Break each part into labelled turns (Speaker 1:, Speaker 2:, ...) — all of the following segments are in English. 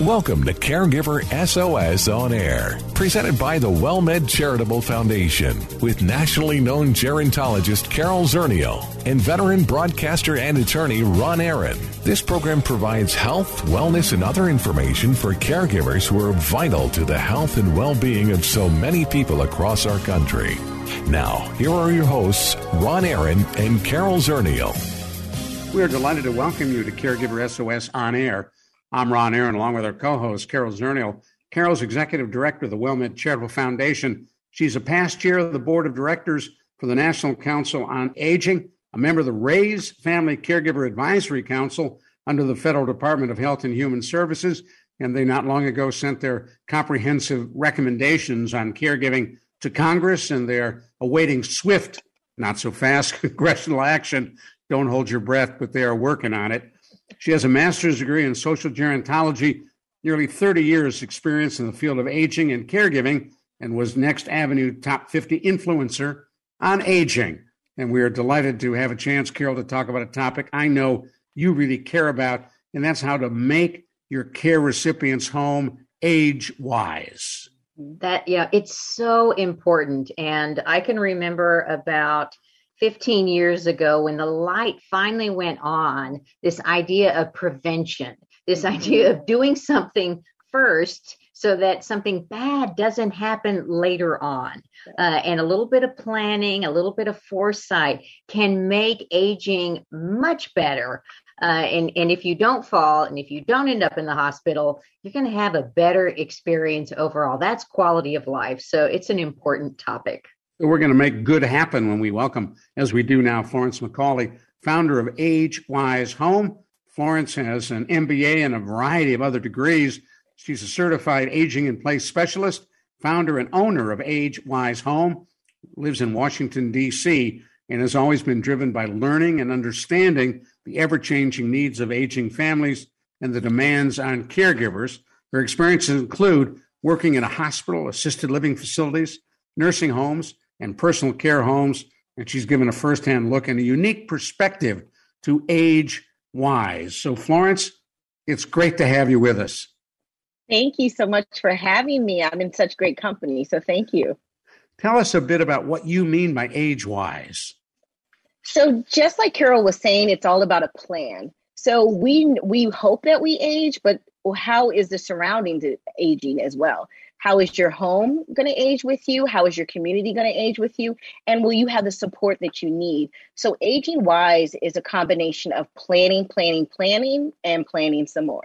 Speaker 1: Welcome to Caregiver SOS On Air, presented by the WellMed Charitable Foundation, with nationally known gerontologist Carol Zernial and veteran broadcaster and attorney Ron Aaron. This program provides health, wellness, and other information for caregivers who are vital to the health and well being of so many people across our country. Now, here are your hosts, Ron Aaron and Carol Zernial.
Speaker 2: We are delighted to welcome you to Caregiver SOS On Air. I'm Ron Aaron, along with our co host, Carol Zernial. Carol's executive director of the WellMed Charitable Foundation. She's a past chair of the board of directors for the National Council on Aging, a member of the RAISE Family Caregiver Advisory Council under the Federal Department of Health and Human Services. And they not long ago sent their comprehensive recommendations on caregiving to Congress, and they're awaiting swift, not so fast congressional action. Don't hold your breath, but they are working on it. She has a master's degree in social gerontology, nearly 30 years experience in the field of aging and caregiving, and was Next Avenue Top 50 influencer on aging. And we are delighted to have a chance, Carol, to talk about a topic I know you really care about, and that's how to make your care recipients home age wise.
Speaker 3: That, yeah, it's so important. And I can remember about 15 years ago when the light finally went on this idea of prevention, this mm-hmm. idea of doing something first so that something bad doesn't happen later on. Uh, and a little bit of planning, a little bit of foresight can make aging much better. Uh, and, and if you don't fall and if you don't end up in the hospital, you're going to have a better experience overall. That's quality of life. So it's an important topic.
Speaker 2: We're going to make good happen when we welcome, as we do now, Florence McCauley, founder of Age Wise Home. Florence has an MBA and a variety of other degrees. She's a certified aging in place specialist, founder and owner of Age Wise Home, lives in Washington, D.C., and has always been driven by learning and understanding the ever changing needs of aging families and the demands on caregivers. Her experiences include working in a hospital, assisted living facilities, nursing homes, and personal care homes. And she's given a firsthand look and a unique perspective to age wise. So, Florence, it's great to have you with us.
Speaker 4: Thank you so much for having me. I'm in such great company. So, thank you.
Speaker 2: Tell us a bit about what you mean by age wise.
Speaker 4: So, just like Carol was saying, it's all about a plan. So we we hope that we age, but how is the surroundings aging as well? How is your home going to age with you? How is your community going to age with you? And will you have the support that you need? So, aging wise is a combination of planning, planning, planning, and planning some more.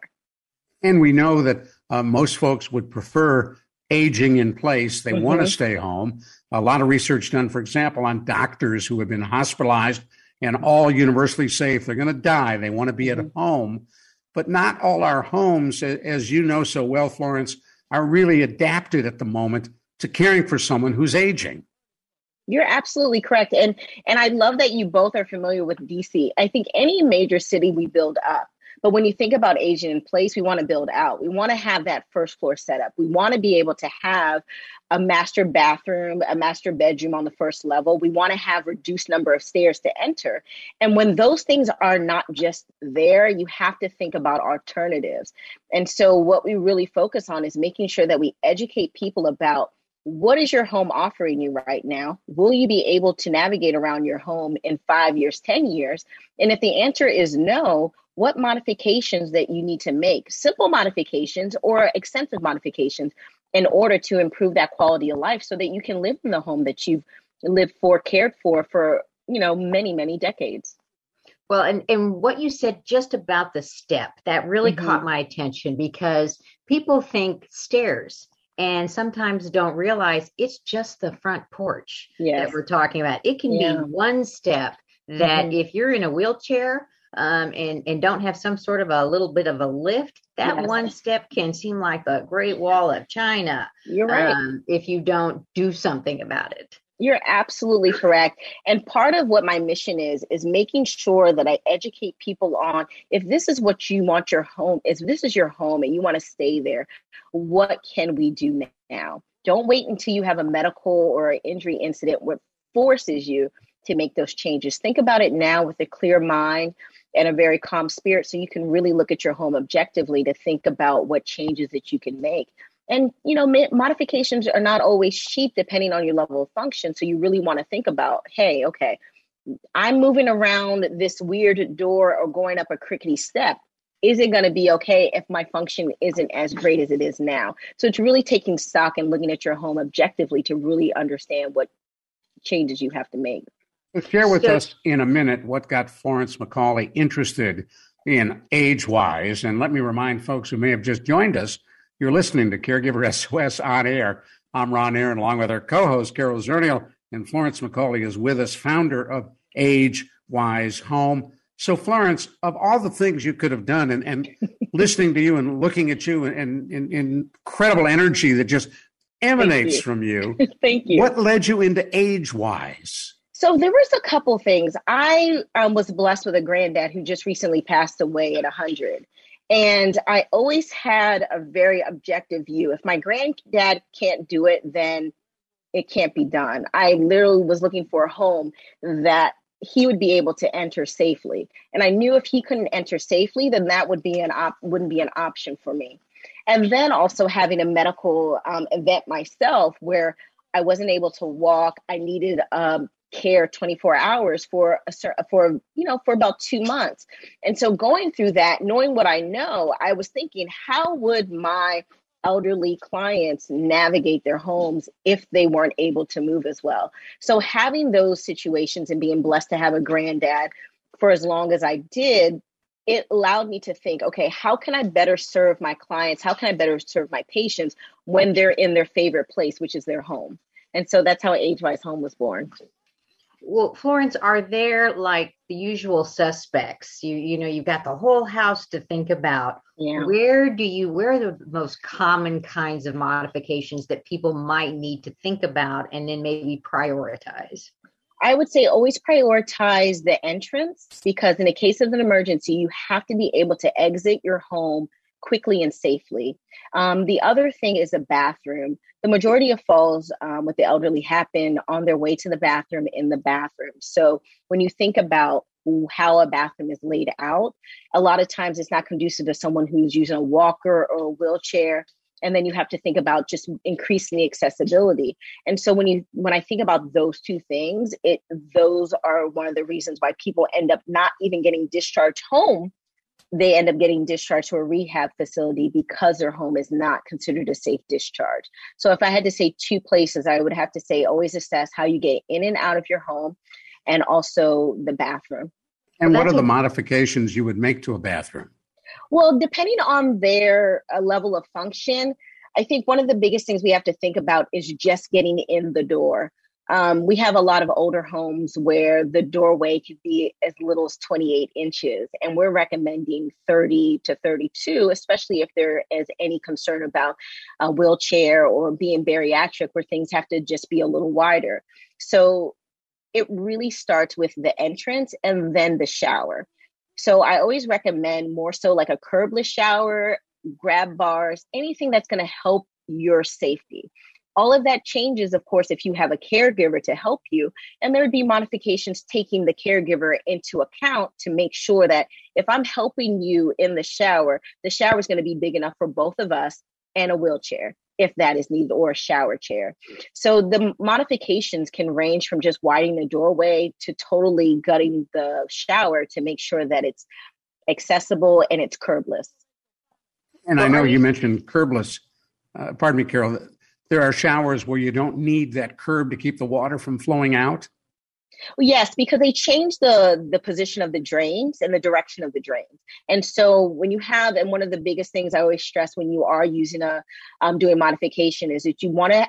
Speaker 2: And we know that uh, most folks would prefer aging in place. They mm-hmm. want to stay home. A lot of research done, for example, on doctors who have been hospitalized and all universally safe. They're going to die. They want to be mm-hmm. at home. But not all our homes, as you know so well, Florence, are really adapted at the moment to caring for someone who's aging.
Speaker 4: You're absolutely correct. And and I love that you both are familiar with DC. I think any major city we build up but when you think about aging in place, we want to build out. We want to have that first floor set up. We want to be able to have a master bathroom, a master bedroom on the first level. We want to have reduced number of stairs to enter. And when those things are not just there, you have to think about alternatives. And so what we really focus on is making sure that we educate people about what is your home offering you right now? Will you be able to navigate around your home in five years, 10 years? And if the answer is no, what modifications that you need to make, simple modifications or extensive modifications, in order to improve that quality of life so that you can live in the home that you've lived for, cared for, for, you know, many, many decades.
Speaker 3: Well, and, and what you said just about the step, that really mm-hmm. caught my attention because people think stairs and sometimes don't realize it's just the front porch yes. that we're talking about. It can yeah. be one step that mm-hmm. if you're in a wheelchair, um, and and don't have some sort of a little bit of a lift, that yes. one step can seem like a Great Wall of China.
Speaker 4: You're right. Um,
Speaker 3: if you don't do something about it.
Speaker 4: You're absolutely correct. And part of what my mission is, is making sure that I educate people on if this is what you want your home, if this is your home and you want to stay there, what can we do now? Don't wait until you have a medical or injury incident what forces you to make those changes. Think about it now with a clear mind and a very calm spirit. So you can really look at your home objectively to think about what changes that you can make. And you know modifications are not always cheap depending on your level of function. So you really want to think about hey okay i'm moving around this weird door or going up a crickety step. Is it going to be okay if my function isn't as great as it is now? So it's really taking stock and looking at your home objectively to really understand what changes you have to make
Speaker 2: share with so, us in a minute what got florence mccauley interested in age wise. and let me remind folks who may have just joined us you're listening to Caregiver SOS on air. I'm Ron Aaron, along with our co-host Carol Zernial, and Florence McCauley is with us, founder of Age Wise Home. So, Florence, of all the things you could have done, and, and listening to you and looking at you, and, and, and incredible energy that just emanates from you.
Speaker 4: Thank you.
Speaker 2: What led you into Age Wise?
Speaker 4: So there was a couple things. I um, was blessed with a granddad who just recently passed away at 100. And I always had a very objective view. If my granddad can't do it, then it can't be done. I literally was looking for a home that he would be able to enter safely. And I knew if he couldn't enter safely, then that would be an op- wouldn't be an option for me. And then also having a medical um, event myself where I wasn't able to walk. I needed um, care 24 hours for a for you know for about 2 months. And so going through that knowing what I know, I was thinking how would my elderly clients navigate their homes if they weren't able to move as well. So having those situations and being blessed to have a granddad for as long as I did it allowed me to think, okay, how can I better serve my clients? How can I better serve my patients when they're in their favorite place, which is their home? And so that's how AgeWise Home was born
Speaker 3: well florence are there like the usual suspects you you know you've got the whole house to think about yeah. where do you where are the most common kinds of modifications that people might need to think about and then maybe prioritize
Speaker 4: I would say always prioritize the entrance because in a case of an emergency, you have to be able to exit your home quickly and safely. Um, the other thing is a bathroom. The majority of falls um, with the elderly happen on their way to the bathroom in the bathroom. So when you think about how a bathroom is laid out, a lot of times it's not conducive to someone who's using a walker or a wheelchair and then you have to think about just increasing the accessibility and so when you when i think about those two things it those are one of the reasons why people end up not even getting discharged home they end up getting discharged to a rehab facility because their home is not considered a safe discharge. So if I had to say two places, I would have to say always assess how you get in and out of your home and also the bathroom.
Speaker 2: And what are the modifications you would make to a bathroom?
Speaker 4: Well, depending on their uh, level of function, I think one of the biggest things we have to think about is just getting in the door. Um, we have a lot of older homes where the doorway could be as little as 28 inches, and we're recommending 30 to 32, especially if there is any concern about a wheelchair or being bariatric, where things have to just be a little wider. So it really starts with the entrance and then the shower. So I always recommend more so like a curbless shower, grab bars, anything that's going to help your safety. All of that changes, of course, if you have a caregiver to help you. And there would be modifications taking the caregiver into account to make sure that if I'm helping you in the shower, the shower is going to be big enough for both of us and a wheelchair if that is needed or a shower chair. So the modifications can range from just widening the doorway to totally gutting the shower to make sure that it's accessible and it's curbless.
Speaker 2: And I know you mentioned curbless. Uh, pardon me, Carol there are showers where you don't need that curb to keep the water from flowing out?
Speaker 4: Yes, because they changed the the position of the drains and the direction of the drains. And so when you have, and one of the biggest things I always stress when you are using a um, doing modification is that you want to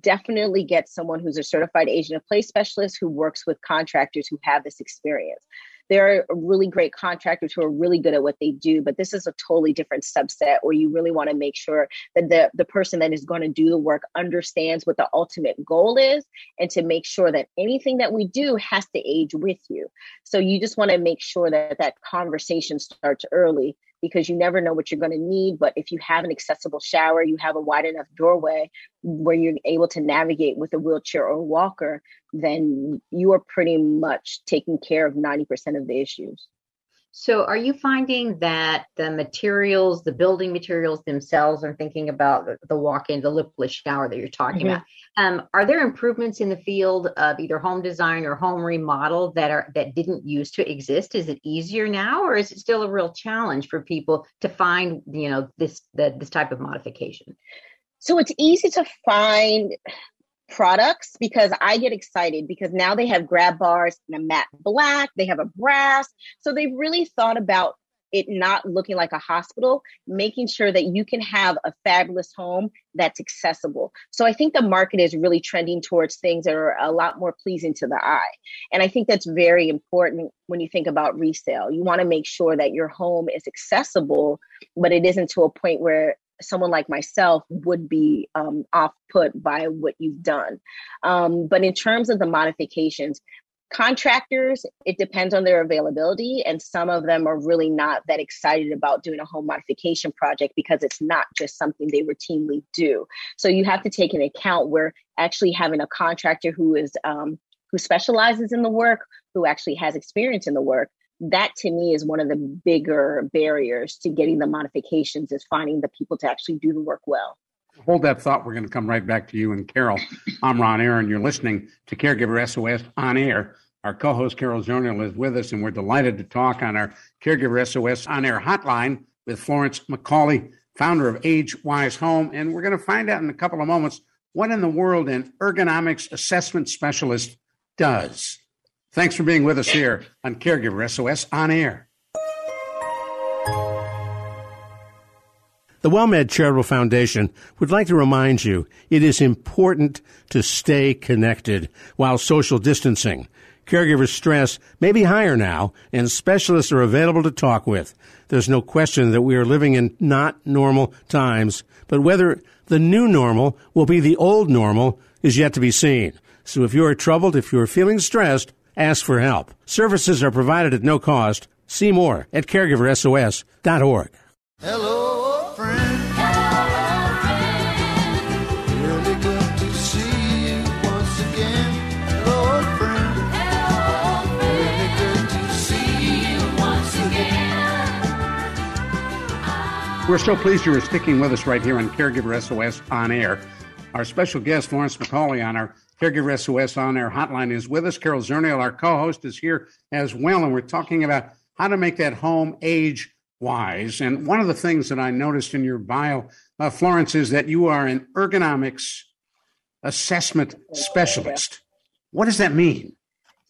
Speaker 4: definitely get someone who's a certified aging in place specialist who works with contractors who have this experience there are really great contractors who are really good at what they do, but this is a totally different subset where you really want to make sure that the, the person that is going to do the work understands what the ultimate goal is and to make sure that anything that we do has to age with you. So you just want to make sure that that conversation starts early because you never know what you're going to need. But if you have an accessible shower, you have a wide enough doorway where you're able to navigate with a wheelchair or walker, then you are pretty much taking care of 90% of the issues.
Speaker 3: So, are you finding that the materials, the building materials themselves, I'm thinking about the, walk in, the lipless shower that you're talking mm-hmm. about, um, are there improvements in the field of either home design or home remodel that are that didn't used to exist? Is it easier now, or is it still a real challenge for people to find, you know, this the, this type of modification?
Speaker 4: So it's easy to find products because I get excited because now they have grab bars and a matte black, they have a brass. So they've really thought about it not looking like a hospital, making sure that you can have a fabulous home that's accessible. So I think the market is really trending towards things that are a lot more pleasing to the eye. And I think that's very important when you think about resale. You want to make sure that your home is accessible, but it isn't to a point where someone like myself would be um, off put by what you've done. Um, but in terms of the modifications, contractors, it depends on their availability. And some of them are really not that excited about doing a home modification project because it's not just something they routinely do. So you have to take into account where actually having a contractor who is um, who specializes in the work, who actually has experience in the work, that to me is one of the bigger barriers to getting the modifications is finding the people to actually do the work well.
Speaker 2: Hold that thought. We're going to come right back to you and Carol. I'm Ron Aaron. You're listening to Caregiver SOS on air. Our co host Carol Zernial is with us, and we're delighted to talk on our Caregiver SOS on air hotline with Florence McCauley, founder of Age Wise Home. And we're going to find out in a couple of moments what in the world an ergonomics assessment specialist does. Thanks for being with us here on Caregiver SOS On Air.
Speaker 5: The WellMed Charitable Foundation would like to remind you it is important to stay connected while social distancing. Caregiver stress may be higher now, and specialists are available to talk with. There's no question that we are living in not normal times, but whether the new normal will be the old normal is yet to be seen. So if you are troubled, if you are feeling stressed, ask for help. Services are provided at no cost. See more at caregiversos.org. Hello, friend. Hello baby. It'll be good to see you once again. Hello, friend. Hello. Good to see you once again.
Speaker 2: We're so pleased you are sticking with us right here on Caregiver SOS on air. Our special guest, Florence McCauley, on our Caregiver SOS on air hotline is with us. Carol Zernial, our co host, is here as well. And we're talking about how to make that home age wise. And one of the things that I noticed in your bio, uh, Florence, is that you are an ergonomics assessment specialist. What does that mean?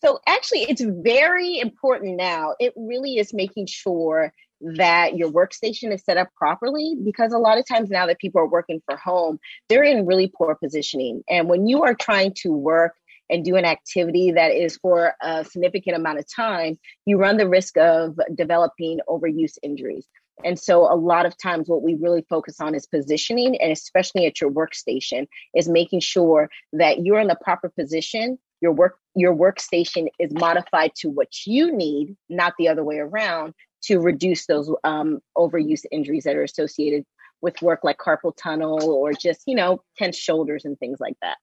Speaker 4: So, actually, it's very important now. It really is making sure that your workstation is set up properly because a lot of times now that people are working for home, they're in really poor positioning. And when you are trying to work and do an activity that is for a significant amount of time, you run the risk of developing overuse injuries. And so, a lot of times, what we really focus on is positioning, and especially at your workstation, is making sure that you're in the proper position. Your work, your workstation is modified to what you need, not the other way around, to reduce those um, overuse injuries that are associated with work like carpal tunnel or just, you know, tense shoulders and things like that.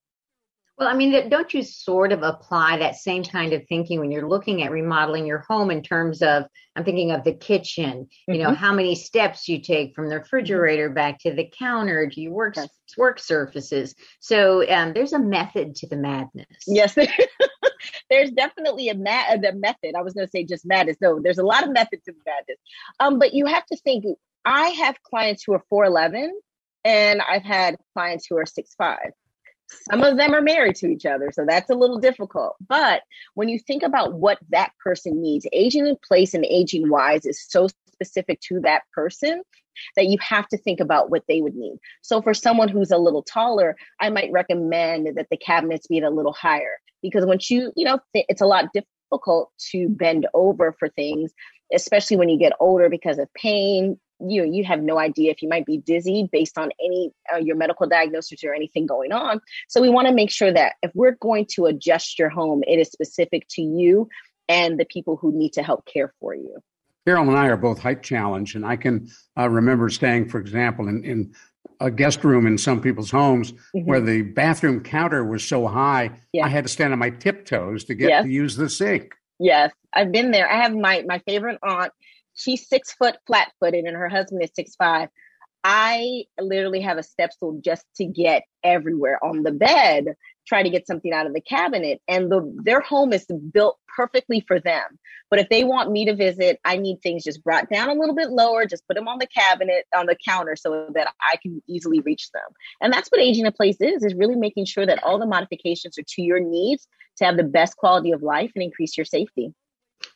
Speaker 3: Well, I mean, don't you sort of apply that same kind of thinking when you're looking at remodeling your home in terms of, I'm thinking of the kitchen, you mm-hmm. know, how many steps you take from the refrigerator back to the counter to your work, yes. work surfaces. So um, there's a method to the madness.
Speaker 4: Yes, there's definitely a, ma- the method. I was going to say just madness. No, there's a lot of methods to madness. Um, but you have to think, I have clients who are 4'11 and I've had clients who are 6'5 some of them are married to each other, so that's a little difficult. But when you think about what that person needs, aging in place and aging wise is so specific to that person that you have to think about what they would need. So for someone who's a little taller, I might recommend that the cabinets be a little higher because once you, you know, it's a lot difficult to bend over for things, especially when you get older because of pain. You you have no idea if you might be dizzy based on any uh, your medical diagnosis or anything going on. So we want to make sure that if we're going to adjust your home, it is specific to you and the people who need to help care for you.
Speaker 2: Carol and I are both height challenged, and I can uh, remember staying, for example, in, in a guest room in some people's homes mm-hmm. where the bathroom counter was so high, yeah. I had to stand on my tiptoes to get yes. to use the sink.
Speaker 4: Yes, I've been there. I have my my favorite aunt. She's six foot flat footed, and her husband is six five. I literally have a step stool just to get everywhere on the bed, try to get something out of the cabinet. And the, their home is built perfectly for them. But if they want me to visit, I need things just brought down a little bit lower, just put them on the cabinet, on the counter so that I can easily reach them. And that's what aging in place is, is really making sure that all the modifications are to your needs to have the best quality of life and increase your safety.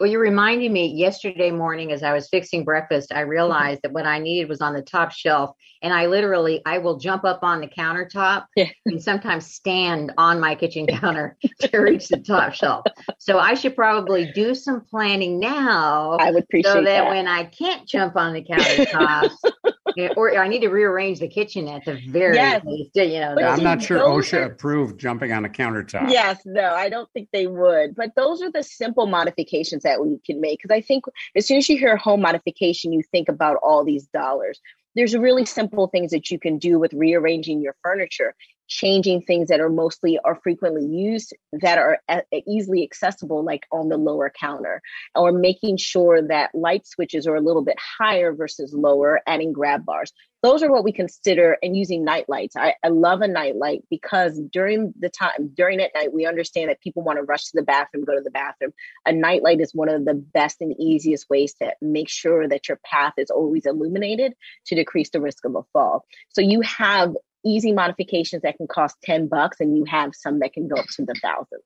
Speaker 3: Well, you're reminding me yesterday morning as I was fixing breakfast, I realized that what I needed was on the top shelf. And I literally, I will jump up on the countertop yeah. and sometimes stand on my kitchen counter to reach the top shelf. So I should probably do some planning now.
Speaker 4: I would appreciate
Speaker 3: so that,
Speaker 4: that.
Speaker 3: when I can't jump on the countertops, or I need to rearrange the kitchen at the very yes. least. You know,
Speaker 2: I'm not sure OSHA are, approved jumping on a countertop.
Speaker 4: Yes, no, I don't think they would. But those are the simple modifications that we can make. Because I think as soon as you hear home modification, you think about all these dollars. There's really simple things that you can do with rearranging your furniture changing things that are mostly or frequently used that are easily accessible like on the lower counter or making sure that light switches are a little bit higher versus lower adding grab bars. Those are what we consider and using night lights. I, I love a night light because during the time during at night we understand that people want to rush to the bathroom go to the bathroom. A night light is one of the best and easiest ways to make sure that your path is always illuminated to decrease the risk of a fall. So you have easy modifications that can cost 10 bucks and you have some that can go up to the thousands.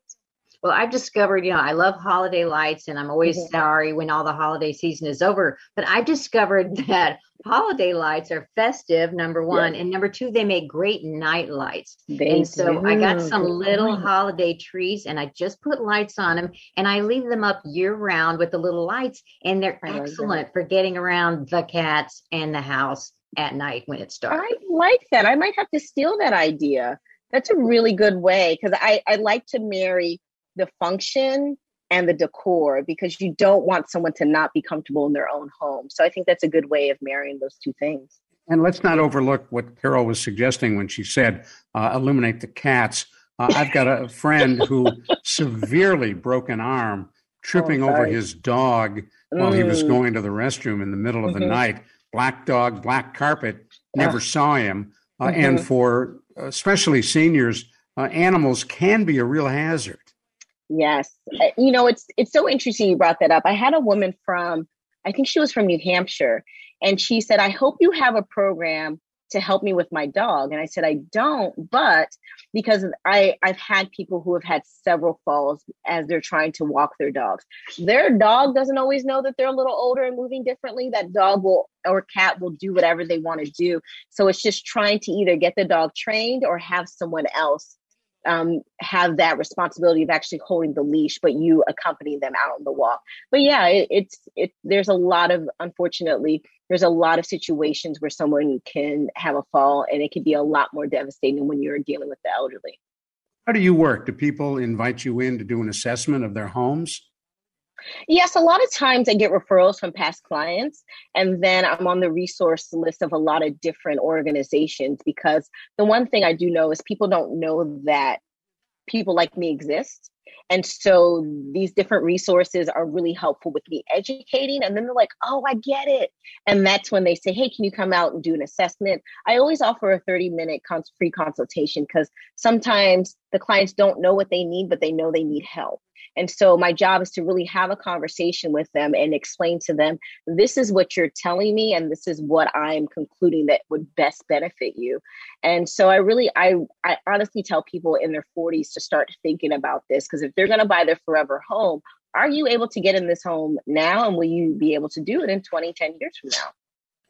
Speaker 3: Well, I've discovered, you know, I love holiday lights and I'm always mm-hmm. sorry when all the holiday season is over. But I've discovered that holiday lights are festive, number one. And number two, they make great night lights. They and so do. I got some little holiday trees and I just put lights on them and I leave them up year round with the little lights. And they're excellent for getting around the cats and the house at night when it's dark.
Speaker 4: I like that. I might have to steal that idea. That's a really good way because I, I like to marry the function and the decor because you don't want someone to not be comfortable in their own home. So I think that's a good way of marrying those two things.
Speaker 2: And let's not overlook what Carol was suggesting when she said uh, illuminate the cats. Uh, I've got a friend who severely broke an arm tripping oh, over his dog while he was mm. going to the restroom in the middle of the mm-hmm. night black dog, black carpet, never saw him. Uh, mm-hmm. And for uh, especially seniors, uh, animals can be a real hazard.
Speaker 4: Yes, uh, you know it's it's so interesting you brought that up. I had a woman from I think she was from New Hampshire, and she said, "I hope you have a program to help me with my dog." And I said, "I don't, but because I I've had people who have had several falls as they're trying to walk their dogs. Their dog doesn't always know that they're a little older and moving differently. That dog will or cat will do whatever they want to do. So it's just trying to either get the dog trained or have someone else um, have that responsibility of actually holding the leash, but you accompany them out on the walk. But yeah, it, it's it. There's a lot of unfortunately, there's a lot of situations where someone can have a fall, and it can be a lot more devastating when you're dealing with the elderly.
Speaker 2: How do you work? Do people invite you in to do an assessment of their homes?
Speaker 4: Yes, a lot of times I get referrals from past clients, and then I'm on the resource list of a lot of different organizations because the one thing I do know is people don't know that people like me exist. And so these different resources are really helpful with me educating. And then they're like, oh, I get it. And that's when they say, hey, can you come out and do an assessment? I always offer a 30 minute cons- free consultation because sometimes the clients don't know what they need, but they know they need help. And so my job is to really have a conversation with them and explain to them, this is what you're telling me, and this is what I'm concluding that would best benefit you. And so I really, I, I honestly tell people in their 40s to start thinking about this because if they're going to buy their forever home, are you able to get in this home now? And will you be able to do it in 20, 10 years from now?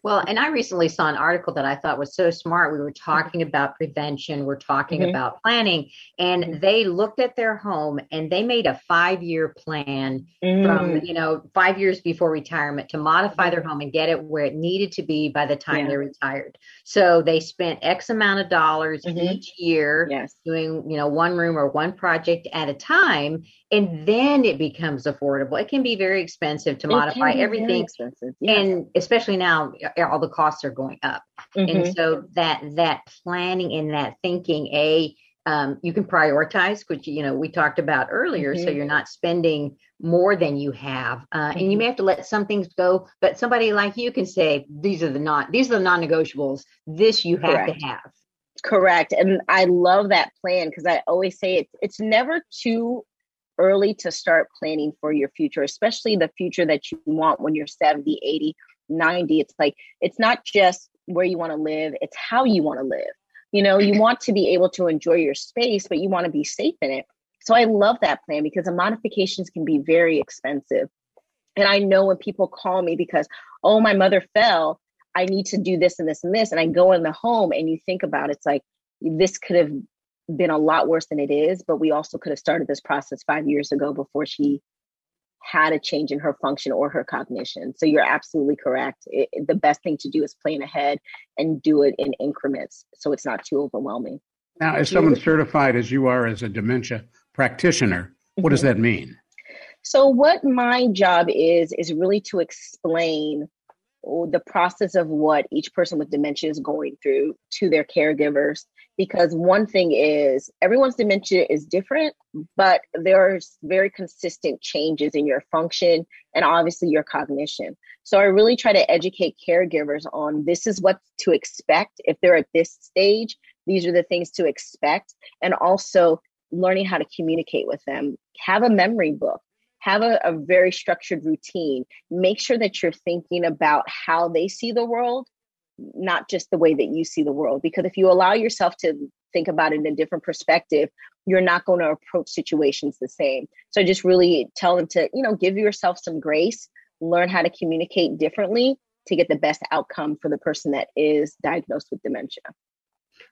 Speaker 3: Well, and I recently saw an article that I thought was so smart. We were talking about prevention, we're talking mm-hmm. about planning, and mm-hmm. they looked at their home and they made a five year plan mm. from, you know, five years before retirement to modify their home and get it where it needed to be by the time yeah. they retired. So they spent X amount of dollars mm-hmm. each year
Speaker 4: yes.
Speaker 3: doing, you know, one room or one project at a time. And then it becomes affordable. It can be very expensive to modify everything. Yes. And especially now all the costs are going up. Mm-hmm. And so that that planning and that thinking, a um, you can prioritize, which you know we talked about earlier, mm-hmm. so you're not spending more than you have, uh, mm-hmm. and you mm-hmm. may have to let some things go. But somebody like you can say, these are the not these are the non-negotiables. This you have Correct. to have.
Speaker 4: Correct, and I love that plan because I always say it's it's never too early to start planning for your future, especially the future that you want when you're 70, 80, 90 it's like it's not just where you want to live it's how you want to live. You know you mm-hmm. want to be able to enjoy your space but you want to be safe in it. So i love that plan because the modifications can be very expensive. And i know when people call me because oh my mother fell i need to do this and this and this and i go in the home and you think about it, it's like this could have been a lot worse than it is but we also could have started this process five years ago before she had a change in her function or her cognition. So you're absolutely correct. It, the best thing to do is plan ahead and do it in increments so it's not too overwhelming.
Speaker 2: Now, as someone certified as you are as a dementia practitioner, what does mm-hmm. that mean?
Speaker 4: So, what my job is, is really to explain the process of what each person with dementia is going through to their caregivers because one thing is everyone's dementia is different, but there's very consistent changes in your function and obviously your cognition. So I really try to educate caregivers on this is what to expect if they're at this stage. These are the things to expect, and also learning how to communicate with them. Have a memory book. Have a, a very structured routine. Make sure that you're thinking about how they see the world not just the way that you see the world. Because if you allow yourself to think about it in a different perspective, you're not going to approach situations the same. So just really tell them to, you know, give yourself some grace, learn how to communicate differently to get the best outcome for the person that is diagnosed with dementia.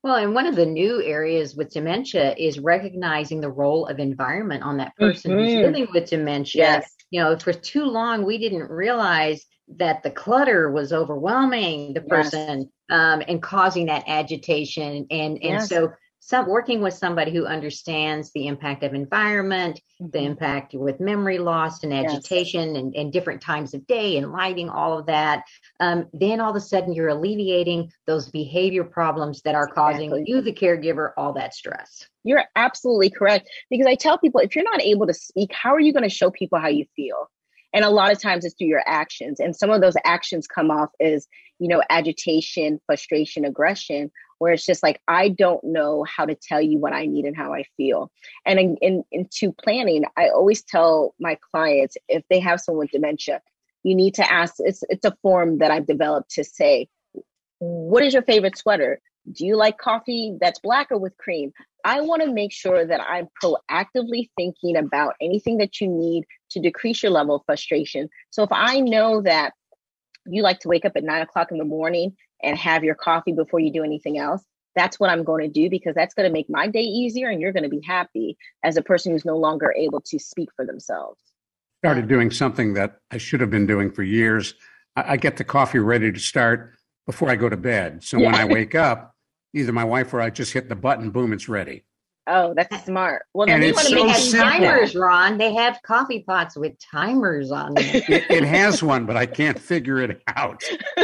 Speaker 3: Well, and one of the new areas with dementia is recognizing the role of environment on that person mm-hmm. who's living with dementia. Yes. You know, for too long, we didn't realize that the clutter was overwhelming the person yes. um, and causing that agitation and and yes. so some working with somebody who understands the impact of environment mm-hmm. the impact with memory loss and agitation yes. and, and, different times of day and lighting all of that um, then all of a sudden you're alleviating those behavior problems that are causing exactly. you the caregiver all that stress
Speaker 4: you're absolutely correct because i tell people if you're not able to speak how are you going to show people how you feel and a lot of times it's through your actions and some of those actions come off as you know agitation frustration aggression where it's just like i don't know how to tell you what i need and how i feel. And in, in, into planning i always tell my clients if they have someone with dementia you need to ask it's, it's a form that i've developed to say what is your favorite sweater? Do you like coffee that's black or with cream? I want to make sure that I'm proactively thinking about anything that you need to decrease your level of frustration. So if I know that you like to wake up at nine o'clock in the morning and have your coffee before you do anything else, that's what I'm going to do because that's going to make my day easier and you're going to be happy as a person who's no longer able to speak for themselves.
Speaker 2: Started doing something that I should have been doing for years. I, get the coffee ready to start before I go to bed. So yeah. when I wake up, either my wife or I just hit the button, boom, it's ready.
Speaker 4: Oh, that's smart.
Speaker 3: Well, and it's so have timers, Ron. They have coffee pots with timers on them.
Speaker 2: it, it has one, but I can't figure it out.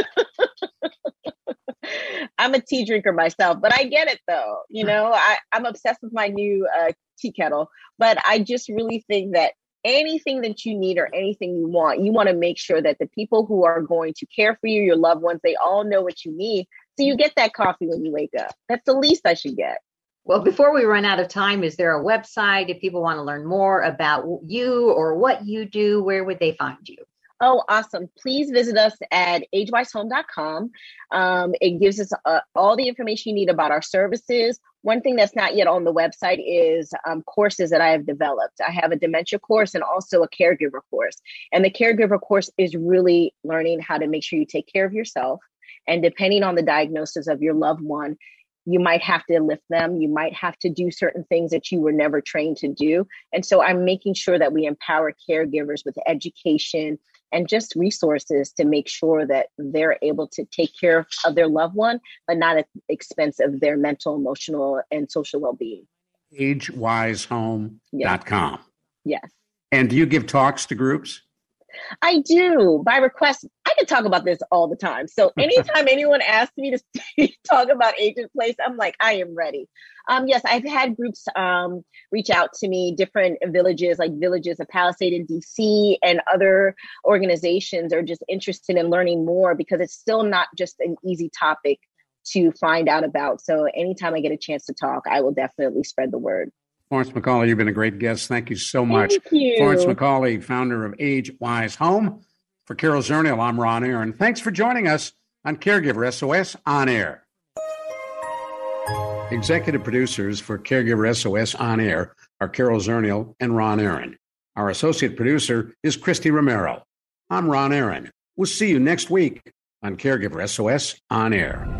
Speaker 4: I'm a tea drinker myself, but I get it though. You know, I, I'm obsessed with my new uh, tea kettle, but I just really think that anything that you need or anything you want, you want to make sure that the people who are going to care for you, your loved ones, they all know what you need so you get that coffee when you wake up. That's the least I should get.
Speaker 3: Well, before we run out of time, is there a website if people want to learn more about you or what you do? Where would they find you?
Speaker 4: Oh, awesome. Please visit us at agewisehome.com. Um, it gives us uh, all the information you need about our services. One thing that's not yet on the website is um, courses that I have developed. I have a dementia course and also a caregiver course. And the caregiver course is really learning how to make sure you take care of yourself And depending on the diagnosis of your loved one, you might have to lift them. You might have to do certain things that you were never trained to do. And so I'm making sure that we empower caregivers with education and just resources to make sure that they're able to take care of their loved one, but not at the expense of their mental, emotional, and social well being.
Speaker 2: AgeWiseHome.com.
Speaker 4: Yes. yes.
Speaker 2: And do you give talks to groups?
Speaker 4: I do by request. I can talk about this all the time. So anytime anyone asks me to talk about age in place, I'm like, I am ready. Um, yes, I've had groups um, reach out to me, different villages like Villages of Palisade in DC, and other organizations are just interested in learning more because it's still not just an easy topic to find out about. So anytime I get a chance to talk, I will definitely spread the word.
Speaker 2: Florence McCauley, you've been a great guest. Thank you so much.
Speaker 4: Thank you.
Speaker 2: Florence McCauley, founder of Age Wise Home. For Carol Zernial, I'm Ron Aaron. Thanks for joining us on Caregiver SOS On Air. Executive producers for Caregiver SOS On Air are Carol Zernial and Ron Aaron. Our associate producer is Christy Romero. I'm Ron Aaron. We'll see you next week on Caregiver SOS On Air.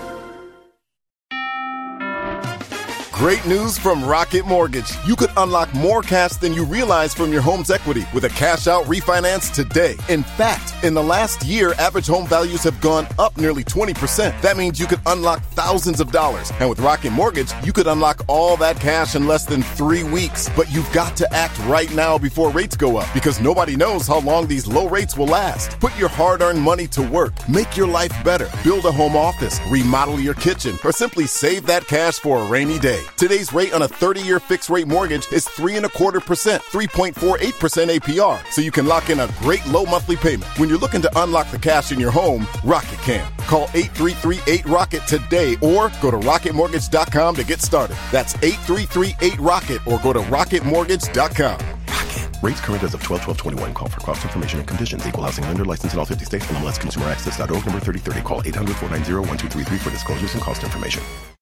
Speaker 6: Great news from Rocket Mortgage. You could unlock more cash than you realize from your home's equity with a cash out refinance today. In fact, in the last year, average home values have gone up nearly 20%. That means you could unlock thousands of dollars. And with Rocket Mortgage, you could unlock all that cash in less than three weeks. But you've got to act right now before rates go up because nobody knows how long these low rates will last. Put your hard earned money to work. Make your life better. Build a home office, remodel your kitchen, or simply save that cash for a rainy day. Today's rate on a 30 year fixed rate mortgage is three and a quarter percent, 3.48% APR, so you can lock in a great low monthly payment. When you're looking to unlock the cash in your home, Rocket can. Call 8338 Rocket today or go to rocketmortgage.com to get started. That's 8338 Rocket or go to rocketmortgage.com. Rocket.
Speaker 7: Rates current as of 12 12 21. Call for cost information and conditions. Equal housing lender licensed in all 50 states. NMLS Consumer Access.org number 3030. Call 800 490 1233 for disclosures and cost information.